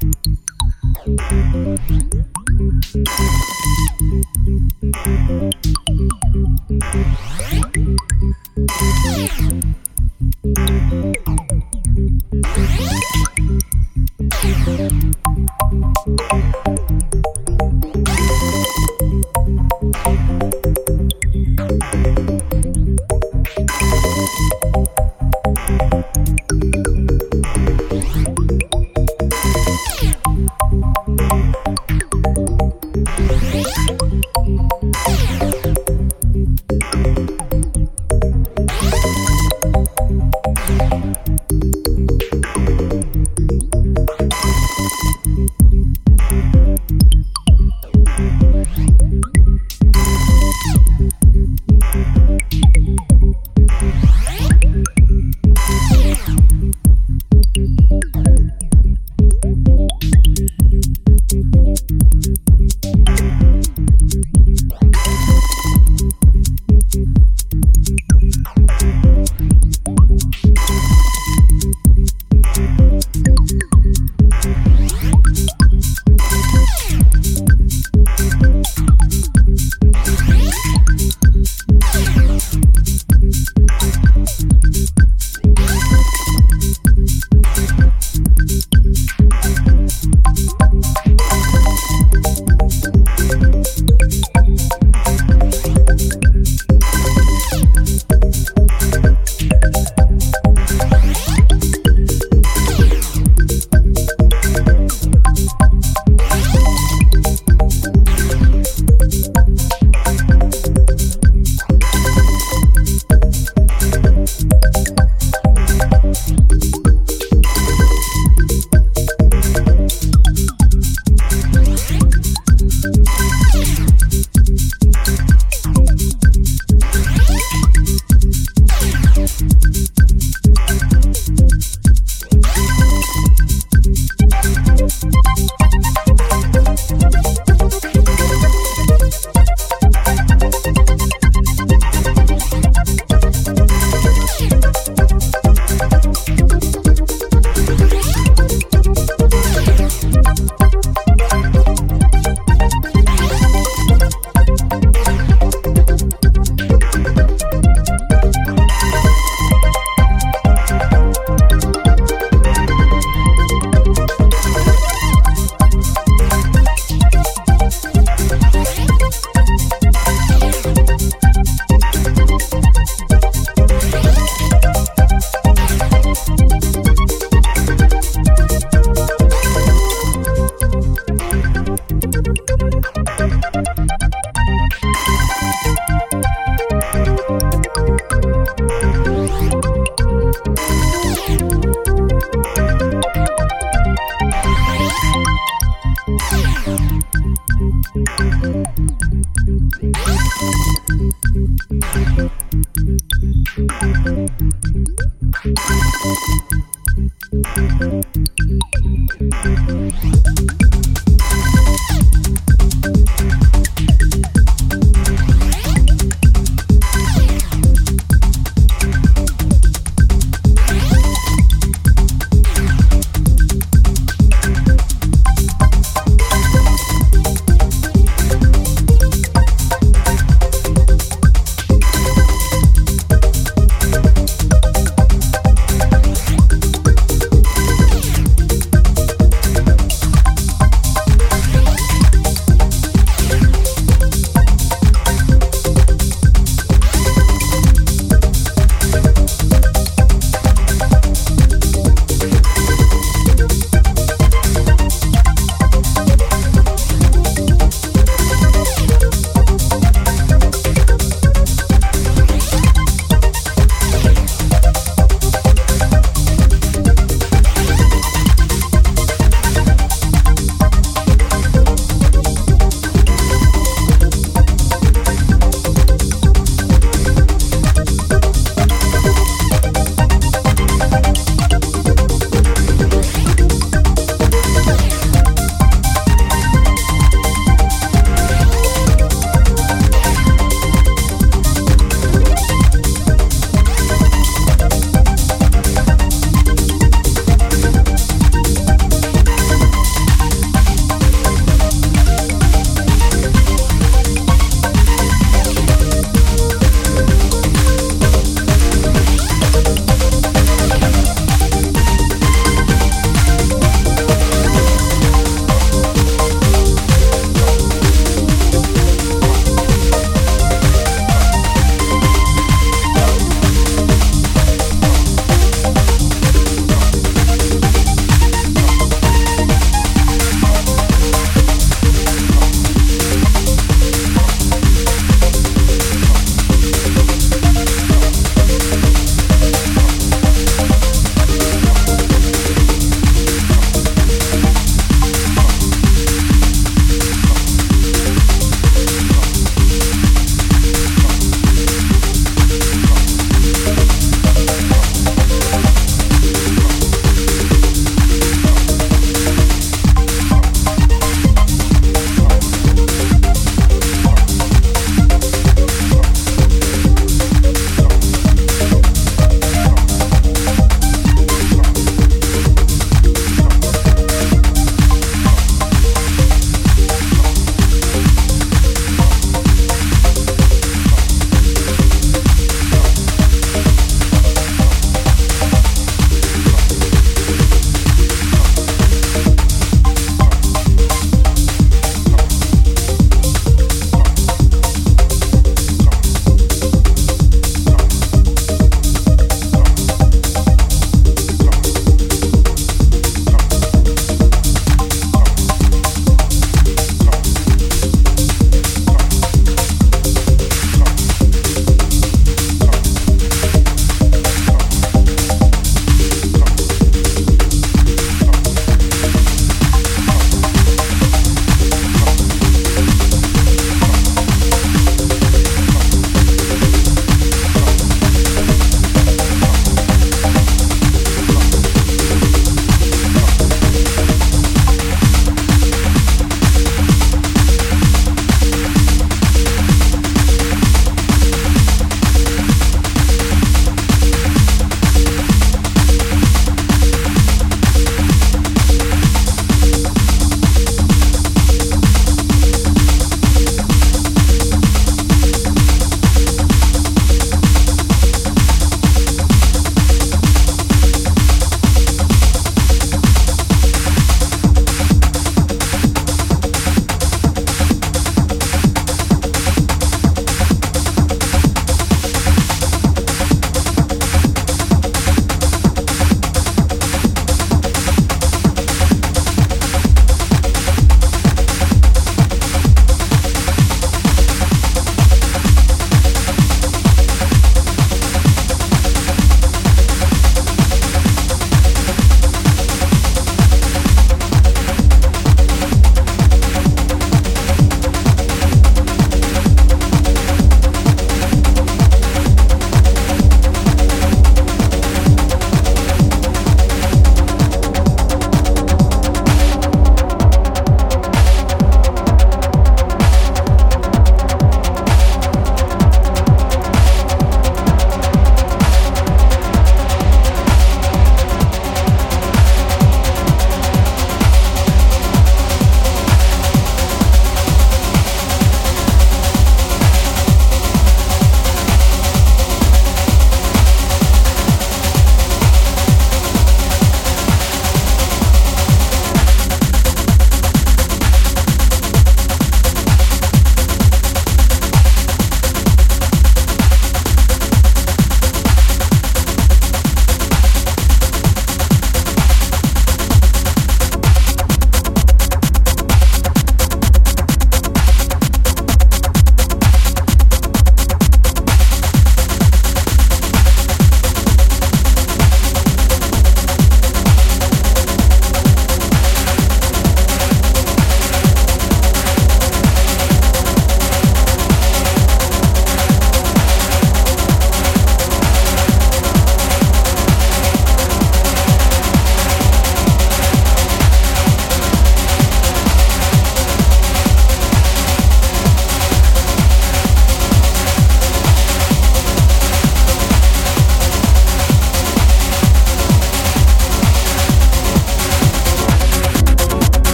Thank